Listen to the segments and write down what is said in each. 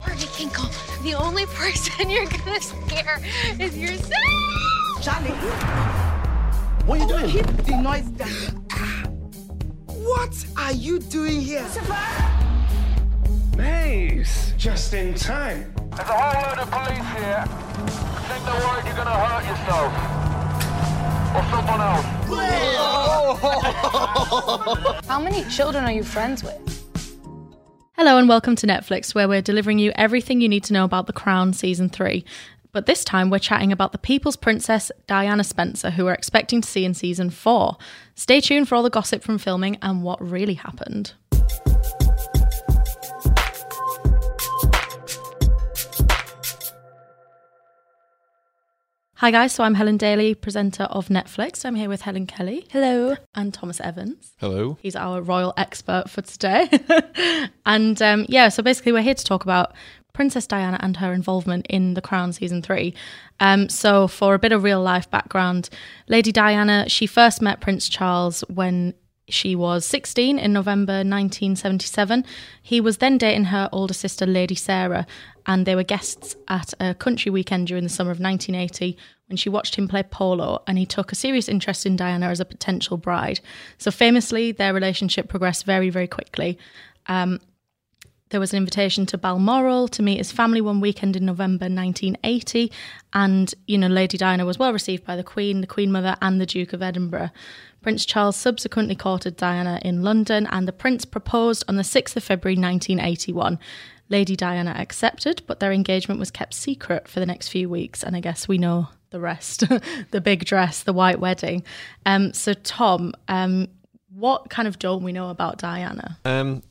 Marty Kinkle, the only person you're gonna scare is yourself. Charlie, What are you doing? keep the noise down. What are you doing here? Maze! Just in time. There's a whole load of police here. Think they're worried you're gonna hurt yourself. Or someone else. How many children are you friends with? Hello and welcome to Netflix, where we're delivering you everything you need to know about The Crown Season 3. But this time we're chatting about the People's Princess Diana Spencer, who we're expecting to see in Season 4. Stay tuned for all the gossip from filming and what really happened. Hi guys, so I'm Helen Daly, presenter of Netflix. I'm here with Helen Kelly. Hello. And Thomas Evans. Hello. He's our royal expert for today. and um, yeah, so basically, we're here to talk about Princess Diana and her involvement in The Crown season three. Um, so, for a bit of real life background, Lady Diana, she first met Prince Charles when she was 16 in November 1977. He was then dating her older sister, Lady Sarah, and they were guests at a country weekend during the summer of 1980 when she watched him play polo and he took a serious interest in Diana as a potential bride. So, famously, their relationship progressed very, very quickly. Um, there was an invitation to Balmoral to meet his family one weekend in November 1980. And, you know, Lady Diana was well received by the Queen, the Queen Mother, and the Duke of Edinburgh. Prince Charles subsequently courted Diana in London, and the Prince proposed on the 6th of February 1981. Lady Diana accepted, but their engagement was kept secret for the next few weeks. And I guess we know the rest the big dress, the white wedding. Um, so, Tom, um, what kind of don't we know about Diana? Um,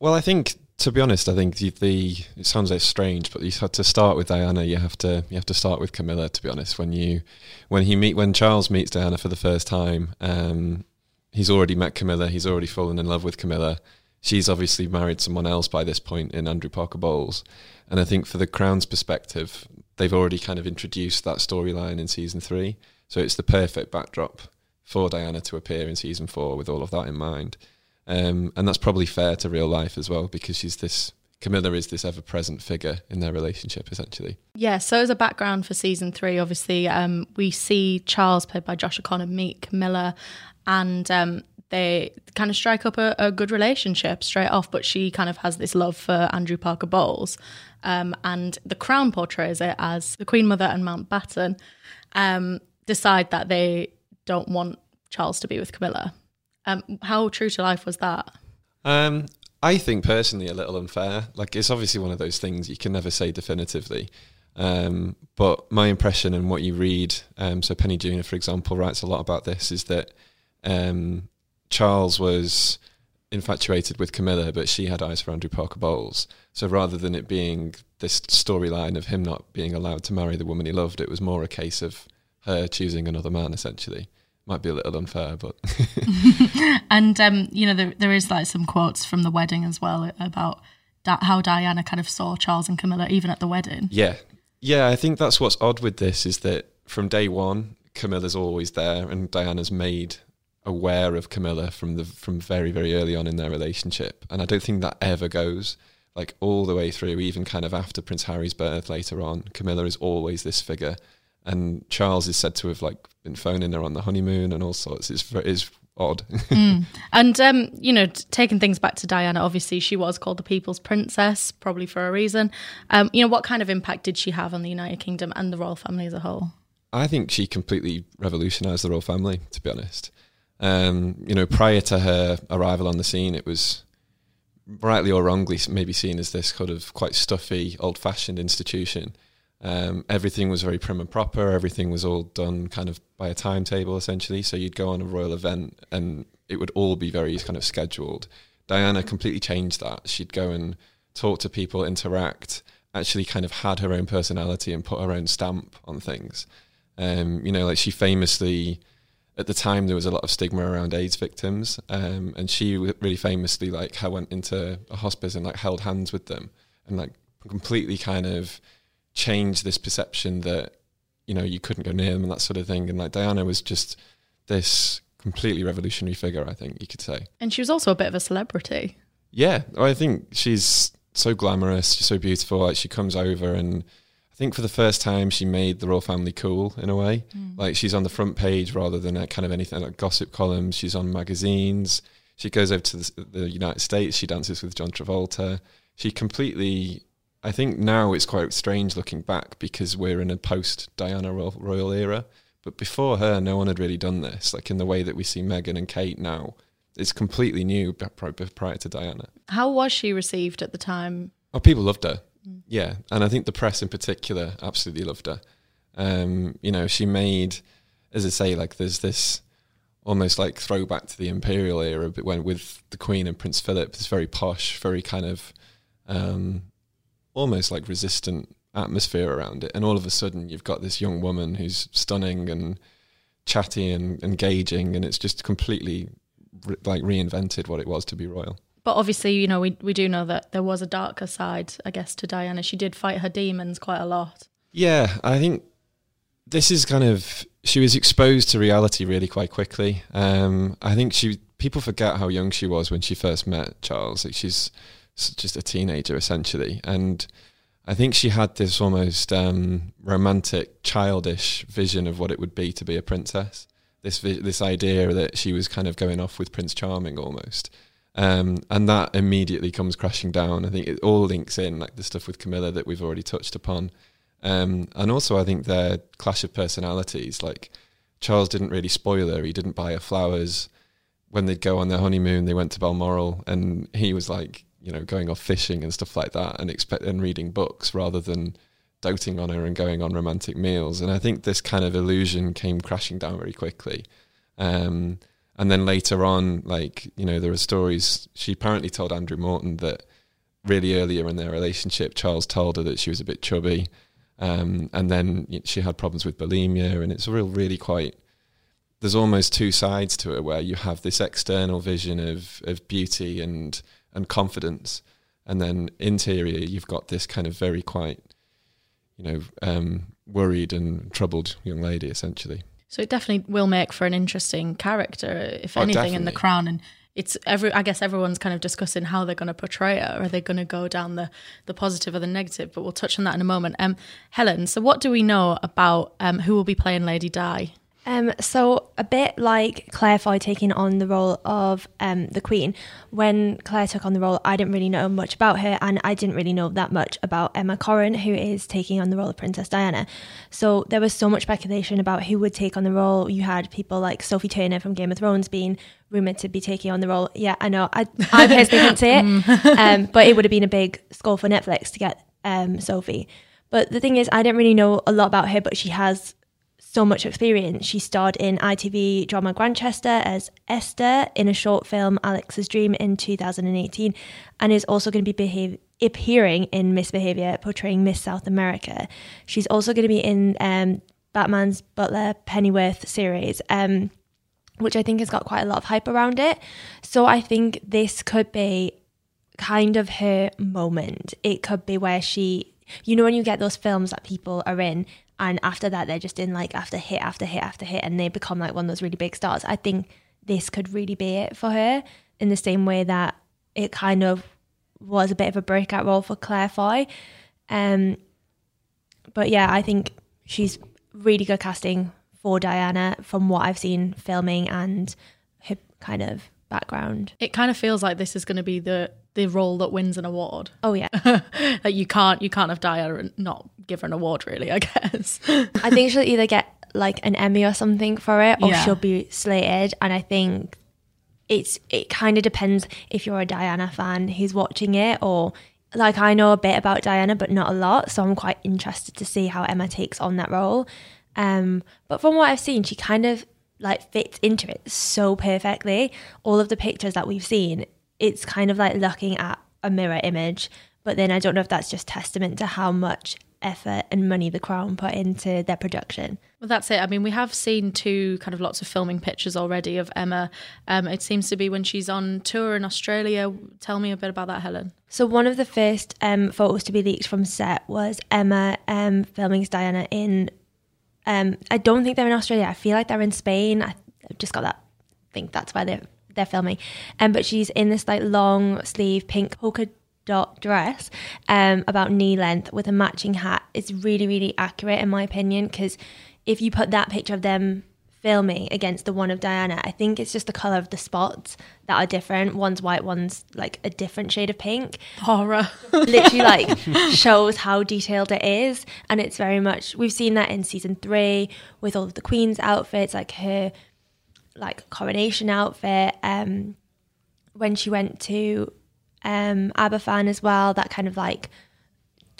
well, I think to be honest, I think the, the it sounds like strange, but you had to start with Diana. You have to you have to start with Camilla. To be honest, when you when he meet when Charles meets Diana for the first time, um, he's already met Camilla. He's already fallen in love with Camilla. She's obviously married someone else by this point in Andrew Parker Bowles, and I think for the Crown's perspective, they've already kind of introduced that storyline in season three. So it's the perfect backdrop for Diana to appear in season four with all of that in mind. Um, and that's probably fair to real life as well because she's this Camilla is this ever present figure in their relationship essentially. Yeah, so as a background for season three, obviously, um, we see Charles, played by Josh O'Connor, meet Camilla, and um, they kind of strike up a, a, good relationship straight off. But she kind of has this love for Andrew Parker Bowles. Um, and the Crown portrays it as the Queen Mother and Mountbatten um, decide that they don't want Charles to be with Camilla. Um, how true to life was that? Um, I think personally a little unfair. Like it's obviously one of those things you can never say definitively. Um, but my impression and what you read, um, so Penny Junor, for example, writes a lot about this, is that um, Charles was infatuated with Camilla, but she had eyes for Andrew Parker Bowles. So rather than it being this storyline of him not being allowed to marry the woman he loved, it was more a case of her choosing another man, essentially might be a little unfair, but and um, you know there, there is like some quotes from the wedding as well about da- how Diana kind of saw Charles and Camilla even at the wedding. Yeah, yeah, I think that's what's odd with this is that from day one, Camilla's always there, and Diana's made aware of Camilla from the from very very early on in their relationship, and I don't think that ever goes like all the way through, even kind of after Prince Harry's birth later on. Camilla is always this figure and Charles is said to have like been phoning her on the honeymoon and all sorts. It's it's odd. mm. And um, you know, taking things back to Diana, obviously she was called the People's Princess, probably for a reason. Um, you know, what kind of impact did she have on the United Kingdom and the royal family as a whole? I think she completely revolutionised the royal family. To be honest, um, you know, prior to her arrival on the scene, it was rightly or wrongly maybe seen as this kind of quite stuffy, old-fashioned institution um, everything was very prim and proper. Everything was all done kind of by a timetable, essentially. So you'd go on a royal event, and it would all be very kind of scheduled. Diana completely changed that. She'd go and talk to people, interact, actually kind of had her own personality and put her own stamp on things. Um, you know, like she famously, at the time, there was a lot of stigma around AIDS victims, um, and she really famously like went into a hospice and like held hands with them and like completely kind of changed this perception that you know you couldn't go near them and that sort of thing. And like Diana was just this completely revolutionary figure, I think you could say. And she was also a bit of a celebrity. Yeah, I think she's so glamorous, she's so beautiful. Like she comes over and I think for the first time she made the royal family cool in a way. Mm. Like she's on the front page rather than a kind of anything like gossip columns. She's on magazines. She goes over to the, the United States. She dances with John Travolta. She completely. I think now it's quite strange looking back because we're in a post Diana royal, royal era. But before her, no one had really done this. Like in the way that we see Meghan and Kate now, it's completely new prior to Diana. How was she received at the time? Oh, people loved her. Mm. Yeah, and I think the press in particular absolutely loved her. Um, you know, she made, as I say, like there's this almost like throwback to the imperial era, but when with the Queen and Prince Philip, it's very posh, very kind of um, almost like resistant atmosphere around it. And all of a sudden, you've got this young woman who's stunning and chatty and engaging, and it's just completely re- like reinvented what it was to be royal. But obviously, you know, we we do know that there was a darker side, I guess, to Diana. She did fight her demons quite a lot. Yeah, I think this is kind of she was exposed to reality really quite quickly. Um, I think she people forget how young she was when she first met Charles. Like she's just a teenager essentially, and I think she had this almost um, romantic, childish vision of what it would be to be a princess. This this idea that she was kind of going off with Prince Charming almost, um, and that immediately comes crashing down. I think it all links in, like the stuff with Camilla that we've already touched upon. Um, and also, I think their clash of personalities. Like Charles didn't really spoil her; he didn't buy her flowers. When they'd go on their honeymoon, they went to Balmoral, and he was like, you know, going off fishing and stuff like that, and expect and reading books rather than doting on her and going on romantic meals. And I think this kind of illusion came crashing down very quickly. Um, and then later on, like, you know, there are stories. She apparently told Andrew Morton that really earlier in their relationship, Charles told her that she was a bit chubby. Um, and then she had problems with bulimia. And it's real, really quite, there's almost two sides to it where you have this external vision of, of beauty and, and confidence. And then interior, you've got this kind of very quite, you know, um, worried and troubled young lady, essentially. So it definitely will make for an interesting character, if oh, anything, definitely. in the crown. And it's every. I guess everyone's kind of discussing how they're going to portray her. Are they going to go down the the positive or the negative? But we'll touch on that in a moment. Um, Helen. So what do we know about um, who will be playing Lady Di? Um, so a bit like Claire Foy taking on the role of um, the Queen. When Claire took on the role, I didn't really know much about her, and I didn't really know that much about Emma Corrin, who is taking on the role of Princess Diana. So there was so much speculation about who would take on the role. You had people like Sophie Turner from Game of Thrones being rumored to be taking on the role. Yeah, I know. I, I personally didn't say it, um, but it would have been a big score for Netflix to get um, Sophie. But the thing is, I didn't really know a lot about her, but she has so much experience. She starred in ITV drama Grantchester as Esther in a short film Alex's Dream in 2018 and is also going to be behave- appearing in Misbehavior portraying Miss South America. She's also going to be in um, Batman's Butler Pennyworth series. Um, which I think has got quite a lot of hype around it. So I think this could be kind of her moment. It could be where she, you know, when you get those films that people are in and after that they're just in like after hit after hit after hit and they become like one of those really big stars. I think this could really be it for her in the same way that it kind of was a bit of a breakout role for claire foy. Um but yeah i think she's really good casting for diana from what i've seen filming and her kind of background. It kind of feels like this is going to be the the role that wins an award. Oh yeah, like you can't you can't have Diana and not give her an award. Really, I guess. I think she'll either get like an Emmy or something for it, or yeah. she'll be slated. And I think it's it kind of depends if you're a Diana fan who's watching it, or like I know a bit about Diana, but not a lot. So I'm quite interested to see how Emma takes on that role. Um, but from what I've seen, she kind of like fits into it so perfectly. All of the pictures that we've seen, it's kind of like looking at a mirror image But then I don't know if that's just testament to how much effort and money the Crown put into their production. Well, that's it. I mean, we have seen two kind of lots of filming pictures already of Emma. Um, it seems to be when she's on tour in Australia. Tell me a bit about that, Helen. So one of the first um, photos to be leaked from set was Emma um, filming Diana in. Um, I don't think they're in Australia. I feel like they're in Spain. I I've just got that. I think that's where they're they're filming. Um, but she's in this like long sleeve pink polka dot dress um, about knee length with a matching hat it's really really accurate in my opinion because if you put that picture of them filming against the one of Diana I think it's just the color of the spots that are different one's white one's like a different shade of pink Horror. literally like shows how detailed it is and it's very much we've seen that in season 3 with all of the queen's outfits like her like coronation outfit um when she went to um Aberfan as well that kind of like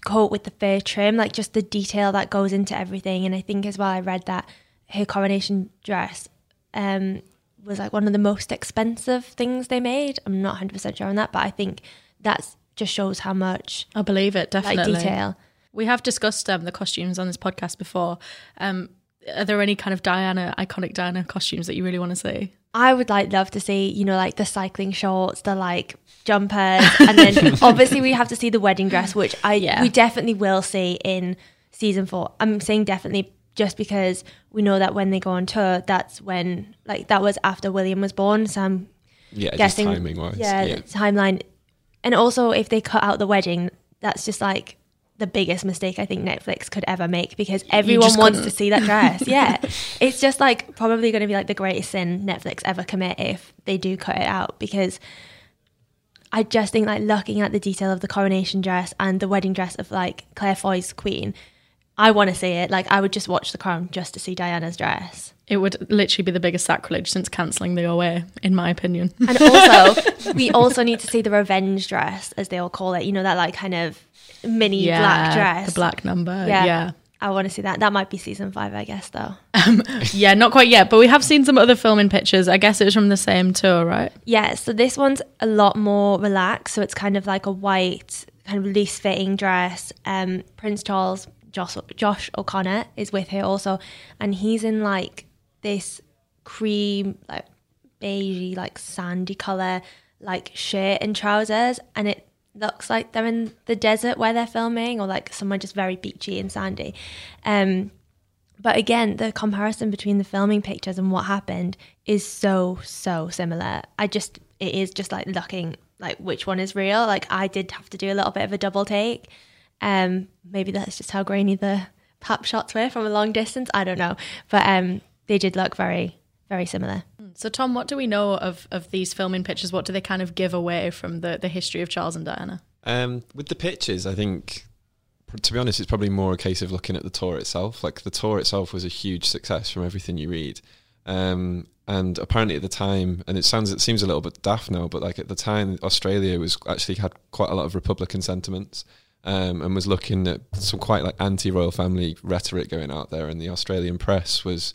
coat with the fur trim like just the detail that goes into everything and I think as well I read that her coronation dress um was like one of the most expensive things they made I'm not 100% sure on that but I think that's just shows how much I believe it, definitely. like detail We have discussed um, the costumes on this podcast before. Um, are there any kind of Diana, iconic Diana costumes that you really want to see? I would like love to see, you know, like the cycling shorts, the like jumpers, and then obviously we have to see the wedding dress, which I Yeah. we definitely will see in season four. I'm saying definitely just because we know that when they go on tour, that's when like that was after William was born. So I'm Yeah, guessing timing wise. Yeah, Yeah. timeline. And also if they cut out the wedding, that's just like the biggest mistake I think Netflix could ever make because everyone wants to couldn't. see that dress. yeah. It's just like probably going to be like the greatest sin Netflix ever commit if they do cut it out because I just think like looking at the detail of the coronation dress and the wedding dress of like Claire Foy's queen, I want to see it. Like I would just watch The Crown just to see Diana's dress. It would literally be the biggest sacrilege since cancelling the OA, in my opinion. And also, we also need to see the revenge dress, as they all call it. You know that like kind of mini black dress. The black number. Yeah. Yeah. I want to see that. That might be season five, I guess, though. Yeah, not quite yet, but we have seen some other filming pictures. I guess it was from the same tour, right? Yeah, so this one's a lot more relaxed. So it's kind of like a white, kind of loose fitting dress. Um, Prince Charles, Josh, Josh O'Connor, is with her also. And he's in like this cream, like beigey, like sandy color, like shirt and trousers. And it looks like they're in the desert where they're filming or like somewhere just very beachy and sandy. Um, but again, the comparison between the filming pictures and what happened is so so similar. I just it is just like looking like which one is real. Like I did have to do a little bit of a double take. Um, maybe that's just how grainy the pap shots were from a long distance. I don't know, but um, they did look very very similar. So, Tom, what do we know of, of these filming pictures? What do they kind of give away from the, the history of Charles and Diana? Um, with the pictures, I think, to be honest, it's probably more a case of looking at the tour itself. Like the tour itself was a huge success from everything you read. Um, and apparently at the time, and it sounds, it seems a little bit daft now, but like at the time, Australia was actually had quite a lot of Republican sentiments. Um, and was looking at some quite like anti-royal family rhetoric going out there, and the Australian press was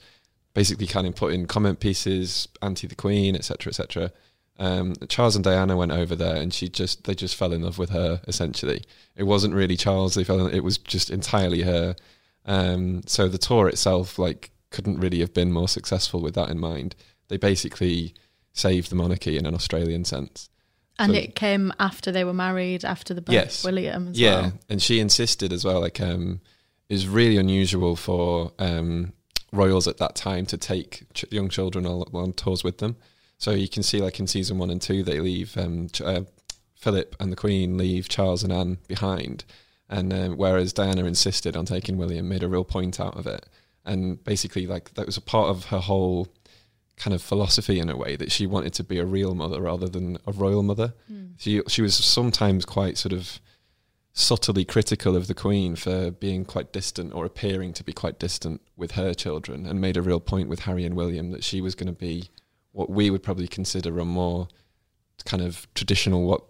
basically kind of putting comment pieces anti the Queen, etc., etc. Um, Charles and Diana went over there, and she just they just fell in love with her. Essentially, it wasn't really Charles; they fell. In, it was just entirely her. Um, so the tour itself, like, couldn't really have been more successful with that in mind. They basically saved the monarchy in an Australian sense. And So- it came after they were married, after the birth Yes. of William as yeah, well. and she insisted as well. Like, um, it was really unusual for um, royals at that time to take ch- young children on, on tours with them. So you can see, like in season one and two, they leave um, Ch- uh, Philip and the Queen leave Charles and Anne behind, and um, whereas Diana insisted on taking William, made a real point out of it, and basically, like that was a part of her whole kind of philosophy in a way that she wanted to be a real mother rather than a royal mother. She she was sometimes quite sort of subtly critical of the Queen for being quite distant or appearing to be quite distant with her children, and made a real point with Harry and William that she was going to be what we would probably consider a more kind of traditional what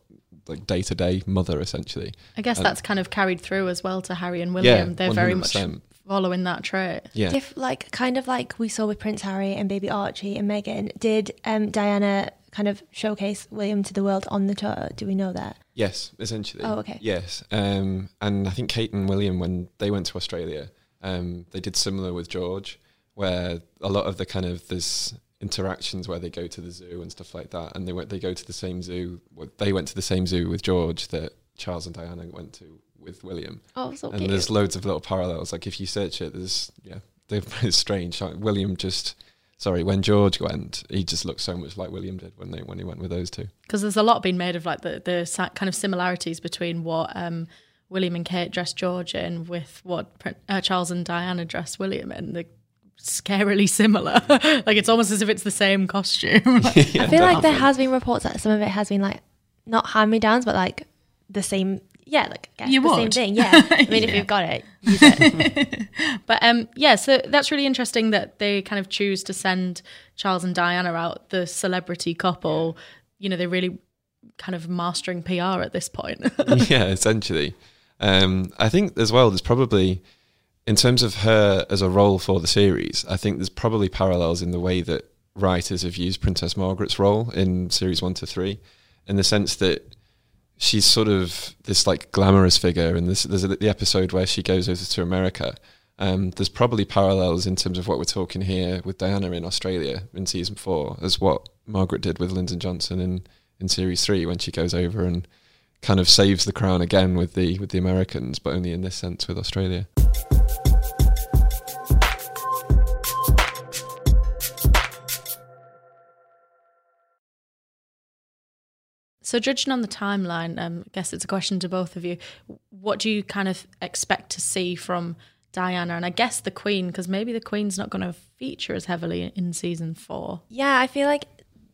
like day to day mother essentially. I guess And- that's kind of carried through as well to Harry and William. They're very much following that trait. Yeah. If like kind of like we saw with Prince Harry and baby Archie and Meghan, did um, Diana kind of showcase William to the world on the tour. Do we know that? Yes, essentially. Oh, okay. Yes, um, and I think Kate and William, when they went to Australia, um, they did similar with George, where a lot of the kind of this interactions where they go to the zoo and stuff like that, and they went they go to the same zoo. They went to the same zoo with George that Charles and Diana went to with William. Oh, so and cute. there's loads of little parallels. Like if you search it, there's yeah, they're strange. Like William just sorry when George went, he just looked so much like William did when they when he went with those two. because there's a lot being made of like the the kind of similarities between what um, William and Kate dressed George in with what uh, Charles and Diana dressed William in. They're scarily similar. like it's almost as if it's the same costume. I feel like there has been reports that some of it has been like not hand me downs, but like the same. Yeah, like yeah, You the same thing. Yeah, I mean, if you've got it, use it. But um, yeah, so that's really interesting that they kind of choose to send Charles and Diana out, the celebrity couple. You know, they're really kind of mastering PR at this point. yeah, essentially. Um, I think as well, there's probably, in terms of her as a role for the series, I think there's probably parallels in the way that writers have used Princess Margaret's role in series one to three, in the sense that she's sort of this like glamorous figure, and this, there's a, the episode where she goes over to America. Um, there's probably parallels in terms of what we're talking here with Diana in Australia in season four, as what Margaret did with Lyndon Johnson in, in series three when she goes over and kind of saves the crown again with the with the Americans, but only in this sense with Australia. So, judging on the timeline, um, I guess it's a question to both of you. What do you kind of expect to see from Diana and I guess the Queen? Because maybe the Queen's not going to feature as heavily in season four. Yeah, I feel like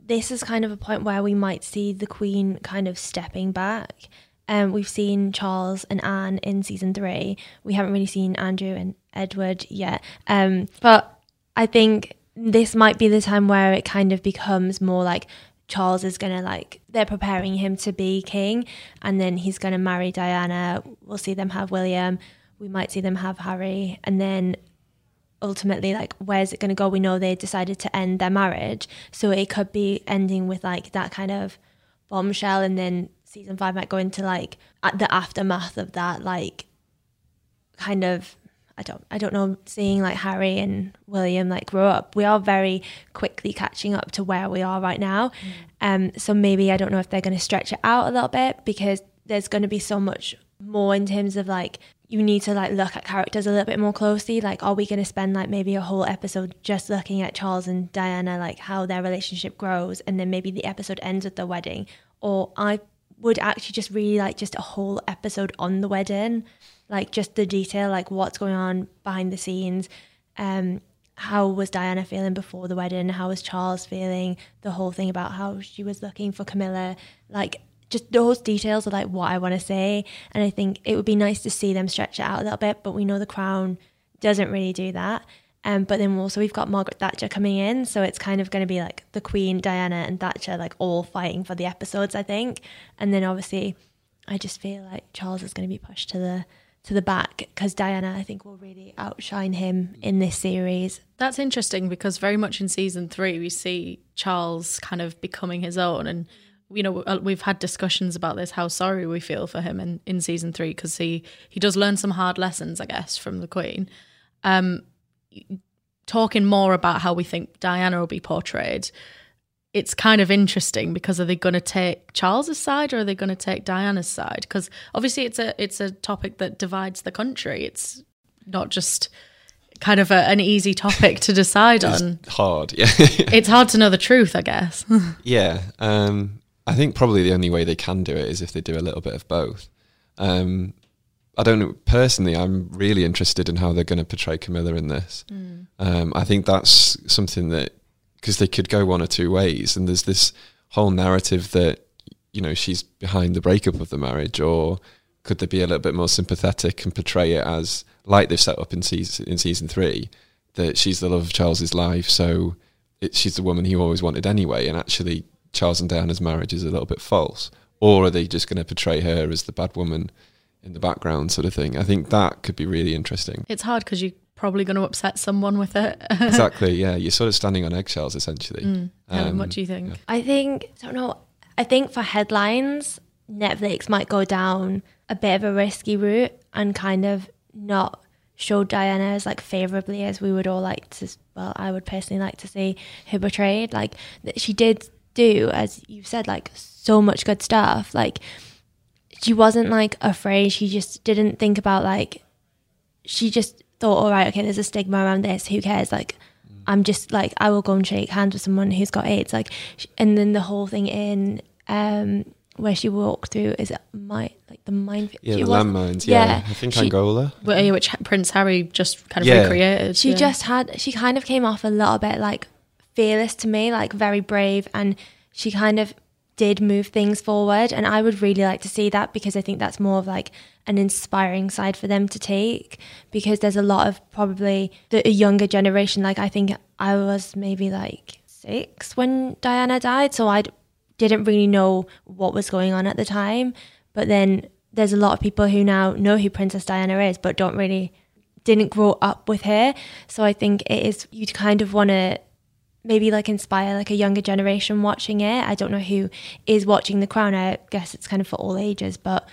this is kind of a point where we might see the Queen kind of stepping back. Um, we've seen Charles and Anne in season three. We haven't really seen Andrew and Edward yet. Um, but I think this might be the time where it kind of becomes more like Charles is gonna like they're preparing him to be king, and then he's gonna marry Diana. We'll see them have William. We might see them have Harry, and then ultimately like where's it going to go we know they decided to end their marriage so it could be ending with like that kind of bombshell and then season five might go into like the aftermath of that like kind of i don't i don't know seeing like harry and william like grow up we are very quickly catching up to where we are right now. Um so maybe i don't know if they're going to stretch it out a little bit because there's going to be so much more in terms of like you need to like look at characters a little bit more closely. Like are we going to spend like maybe a whole episode just looking at charles and diana like how their relationship grows and then maybe the episode ends with the wedding? Or i would actually just really like just a whole episode on the wedding like just the detail like what's going on behind the scenes um how was diana feeling before the wedding how was charles feeling the whole thing about how she was looking for camilla like just those details are like what I want to say. And I think it would be nice to see them stretch it out a little bit, but we know the crown doesn't really do that. Um, but then also we've got Margaret Thatcher coming in, so it's kind of going to be like the Queen, Diana, and Thatcher like all fighting for the episodes, I think. And then obviously, I just feel like Charles is going to be pushed to the to the back because Diana, I think, will really outshine him in this series. That's interesting because very much in season three, we see Charles kind of becoming his own. And, you know, uh, we've had discussions about this, how sorry we feel for him in, in season three because he, he does learn some hard lessons, I guess, from the Queen. Um, talking more about how we think Diana will be portrayed, it's kind of interesting because are they going to take Charles's side or are they going to take Diana's side? Because obviously it's a it's a topic that divides the country. It's not just kind of a, an easy topic to decide on. Hard, yeah. It's hard to know the truth, I guess. yeah, um, I think probably the only way they can do it is if they do a little bit of both. Um, I don't know. Personally, I'm really interested in how they're going to portray Camilla in this. Um, I think that's something that because they could go one or two ways, and there's this whole narrative that you know she's behind the breakup of the marriage, or could they be a little bit more sympathetic and portray it as like they've set up in season in season three that she's the love of Charles's life, so it, she's the woman he always wanted anyway, and actually Charles and Diana's marriage is a little bit false, or are they just going to portray her as the bad woman? in the background sort of thing. I think that could be really interesting. it's hard because you probably going to upset someone with it. exactly. Yeah, you're sort of standing on eggshells essentially. Mm. Helen, Um, what do you think? I think I don't know. I think for headlines, Netflix might go down a bit of a risky route and kind of not show Diana as like favorably as we would all like to. Well, I would personally like to see her portrayed. Like that she did do, as you said, like so much good stuff. Like she wasn't like afraid. She just didn't think about like. She just thought, all right, okay, there's a stigma around this. Who cares? Like, I'm just like, I will go and shake hands with someone who's got AIDS. Like, and then the whole thing in um where she walked through is it my like the minefield? Yeah, the landmines. Yeah, I think she- Angola. Wh- yeah, Which Prince Harry just kind of Yeah. recreated. She yeah. just had, she kind of came off a little bit like fearless to me, like very brave. And she kind of did move things forward. And I would really like to see that because I think that's more of like an inspiring side for them to take because there's a lot of probably the a younger generation. Like I think I was maybe like six when Diana died. So I didn't really know what was going on at the time. But then there's a lot of people who now know who Princess Diana is, but don't really didn't grow up with her. So I think it is you'd kind of want to maybe like inspire like a younger generation watching it. I don't know who is watching The Crown. I guess it's kind of for all ages, but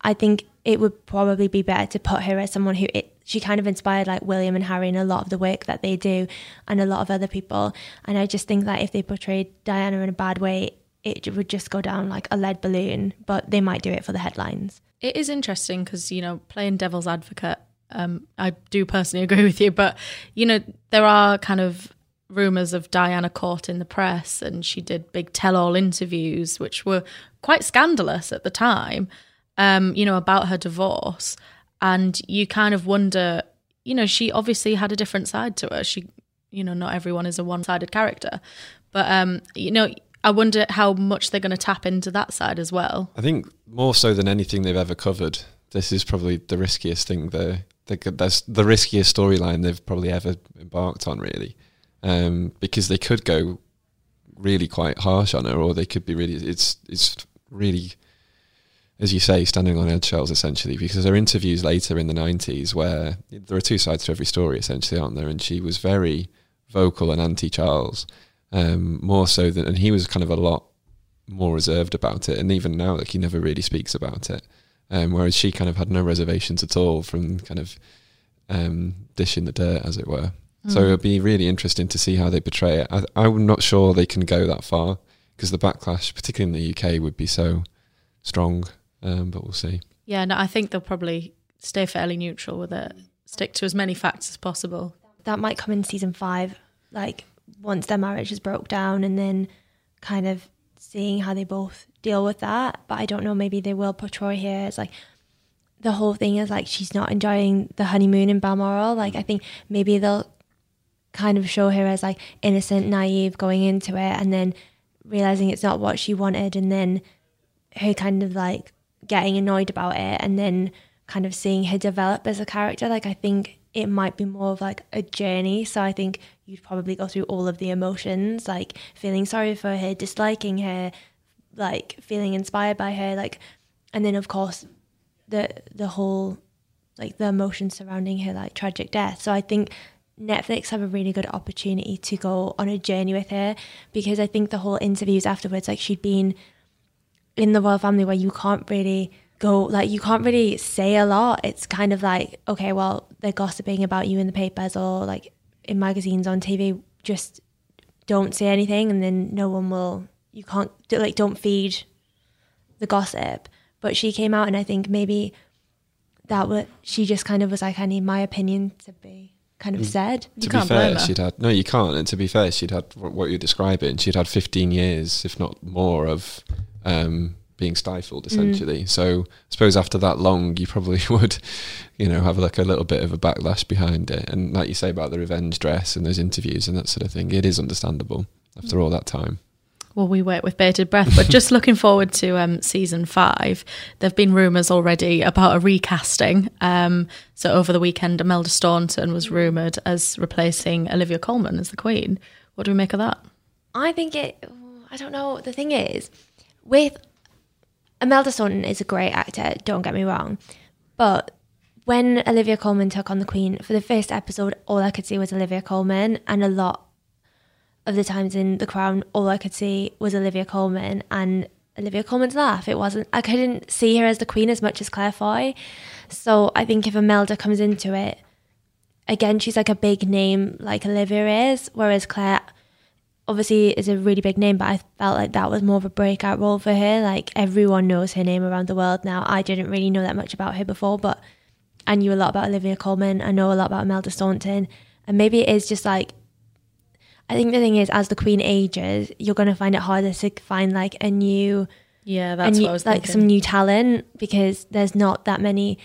I think it would probably be better to put her as someone who it she kind of inspired like William and Harry in a lot of the work that they do and a lot of other people. And I just think that if they portrayed Diana in a bad way, it would just go down like a lead balloon, but they might do it for the headlines. It is interesting because, you know, playing devil's advocate, um, I do personally agree with you, but, you know, there are kind of rumours of Diana caught in the press and she did big tell all interviews, which were quite scandalous at the time, um, you know, about her divorce. And you kind of wonder, you know, she obviously had a different side to her. She, you know, not everyone is a one sided character. But, um, you know, I wonder how much they're going to tap into that side as well. I think more so than anything they've ever covered, this is probably the riskiest thing. The the that's the riskiest storyline they've probably ever embarked on, really, um, because they could go really quite harsh on her, or they could be really. It's it's really, as you say, standing on eggshells essentially. Because there are interviews later in the nineties where there are two sides to every story, essentially, aren't there? And she was very vocal and anti Charles, um, more so than, and he was kind of a lot more reserved about it. And even now, like he never really speaks about it. Um, whereas she kind of had no reservations at all from kind of um, dishing the dirt, as it were. So Mm. it'll be really interesting to see how they portray it. I, I'm not sure they can go that far because the backlash, particularly in the UK, would be so strong. Um, but we'll see. Yeah, no, I think they'll probably stay fairly neutral with it. Stick to as many facts as possible. that might come in season five, like once their marriage is broke down, and then kind of seeing how they both deal with that. But I don't know, maybe they will portray her as like the whole thing is like she's not enjoying the honeymoon in Balmoral. Like I think maybe they'll kind of show her as like innocent, naive going into it, and then realizing it's not what she wanted, and then her kind of like getting annoyed about it, and then kind of seeing her develop as a character. Like I think it might be more of like a journey. So I think you'd probably go through all of the emotions, like feeling sorry for her, disliking her, like feeling inspired by her, like, and then of course the the whole like the emotions surrounding her like tragic death. So I think Netflix have a really good opportunity to go on a journey with her because I think the whole interviews afterwards, like she'd been in the royal family where you can't really go like you can't really say a lot. It's kind of like, okay, well, they're gossiping about you in the papers or like in magazines on TV, just don't say anything and then no one will you can't like don't feed the gossip. But she came out and I think maybe that was she just kind of was like, I need my opinion to be kind of mm. said. to be fair, she'd had no, you can't. And to be fair, she'd had what you're describing. She'd had 15 years, if not more, of um, being stifled, mm. essentially. So I suppose after that long, you probably would, you know, have like a little bit of a backlash behind it. And like you say about the revenge dress and those interviews and that sort of thing, it is understandable after mm. all that time. Well, we wait with bated breath, but just looking forward to um, season five. There have been rumours already about a recasting. Um, so over the weekend, Imelda Staunton was rumoured as replacing Olivia Colman as the Queen. What do we make of that? I think it. I don't know. The thing is, with Imelda Staunton is a great actor. Don't get me wrong, but when Olivia Colman took on the Queen for the first episode, all I could see was Olivia Colman, and a lot of the times in The Crown, all I could see was Olivia Colman and Olivia Colman's laugh. It wasn't. I couldn't see her as the Queen as much as Claire Foy. So I think if Imelda comes into it, again, she's like a big name, like Olivia is, whereas Claire obviously is a really big name, but I felt like that was more of a breakout role for her. Like everyone knows her name around the world now. I didn't really know that much about her before, but I knew a lot about Olivia Colman. I know a lot about Imelda Staunton. And maybe it is just like, I think the thing is, as the Queen ages, you're going to find it harder to find like a new, Yeah, that's new- what I was like thinking. some new talent because there's not that many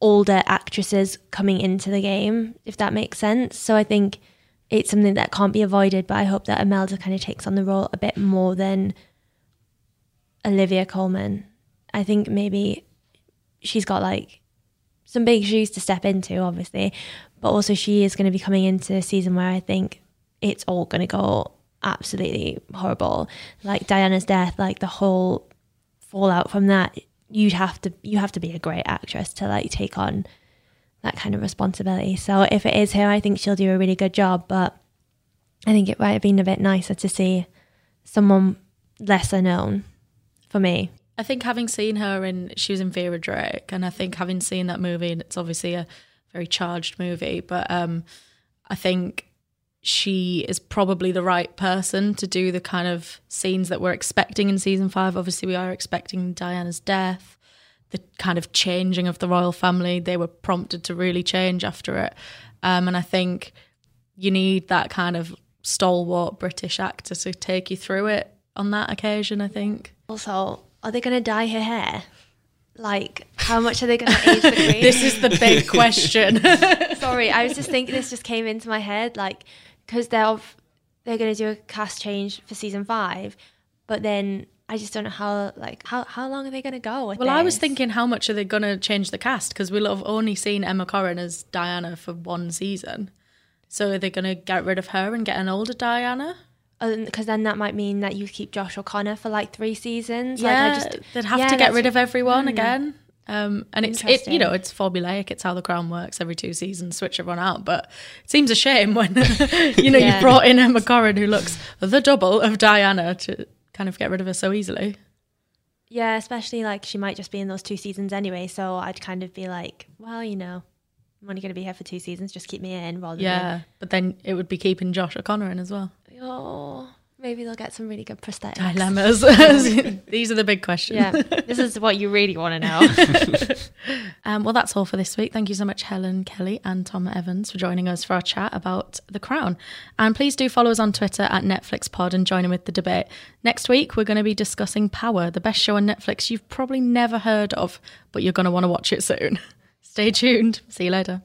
older actresses coming into the game, if that makes sense. So I think it's something that can't be avoided, but I hope that Imelda kind of takes on the role a bit more than Olivia Colman. I think maybe she's got like some big shoes to step into, obviously, but also she is going to be coming into a season where I think it's all going to go absolutely horrible. Like Diana's death, like the whole fallout from that. You'd have to you have to be a great actress to like take on that kind of responsibility. So if it is her, I think she'll do a really good job. But I think it might have been a bit nicer to see someone lesser known for me. I think having seen her in, she was in Vera Drake, and I think having seen that movie, and it's obviously a very charged movie, but um, I think she is probably the right person to do the kind of scenes that we're expecting in season five. Obviously, we are expecting Diana's death, the kind of changing of the royal family. They were prompted to really change after it, um, and I think you need that kind of stalwart British actor to take you through it on that occasion. I think. Also, are they going to dye her hair? Like, how much are they going to age the queen? This is the big question. Sorry, I was just thinking this just came into my head, like because they're they're going to do a cast change for season five, but then I just don't know how like how how long are they going to go with Well, I was thinking, how much are they going to change the cast? Because we'll have only seen Emma Corrin as Diana for one season. So are they going to get rid of her and get an older Diana? Because then that might mean that you keep Josh O'Connor for like three seasons. Yeah, like I just they'd have yeah, to get rid of everyone Hmm. again. Um, and it's it, you know it's formulaic. It's how the crown works. Every two seasons, switch everyone out. But it seems a shame when you know Yeah. you've brought in Emma Corrin, who looks the double of Diana, to kind of get rid of her so easily. Yeah, especially like she might just be in those two seasons anyway. So I'd kind of be like, well, you know, I'm only going to be here for two seasons. Just keep me in rather Yeah, but then it would be keeping Josh O'Connor in as well. Oh, maybe they'll get some really good prosthetics. Dilemmas. These are the big questions. Yeah, this is what you really want to know. Um, well, that's all for this week. Thank you so much, Helen Kelly and Tom Evans, for joining us for our chat about The Crown. And please do follow us on Twitter at Netflix Pod and join in with the debate. Next week, we're going to be discussing Power, the best show on Netflix you've probably never heard of, but you're going to want to watch it soon. Stay tuned. See you later.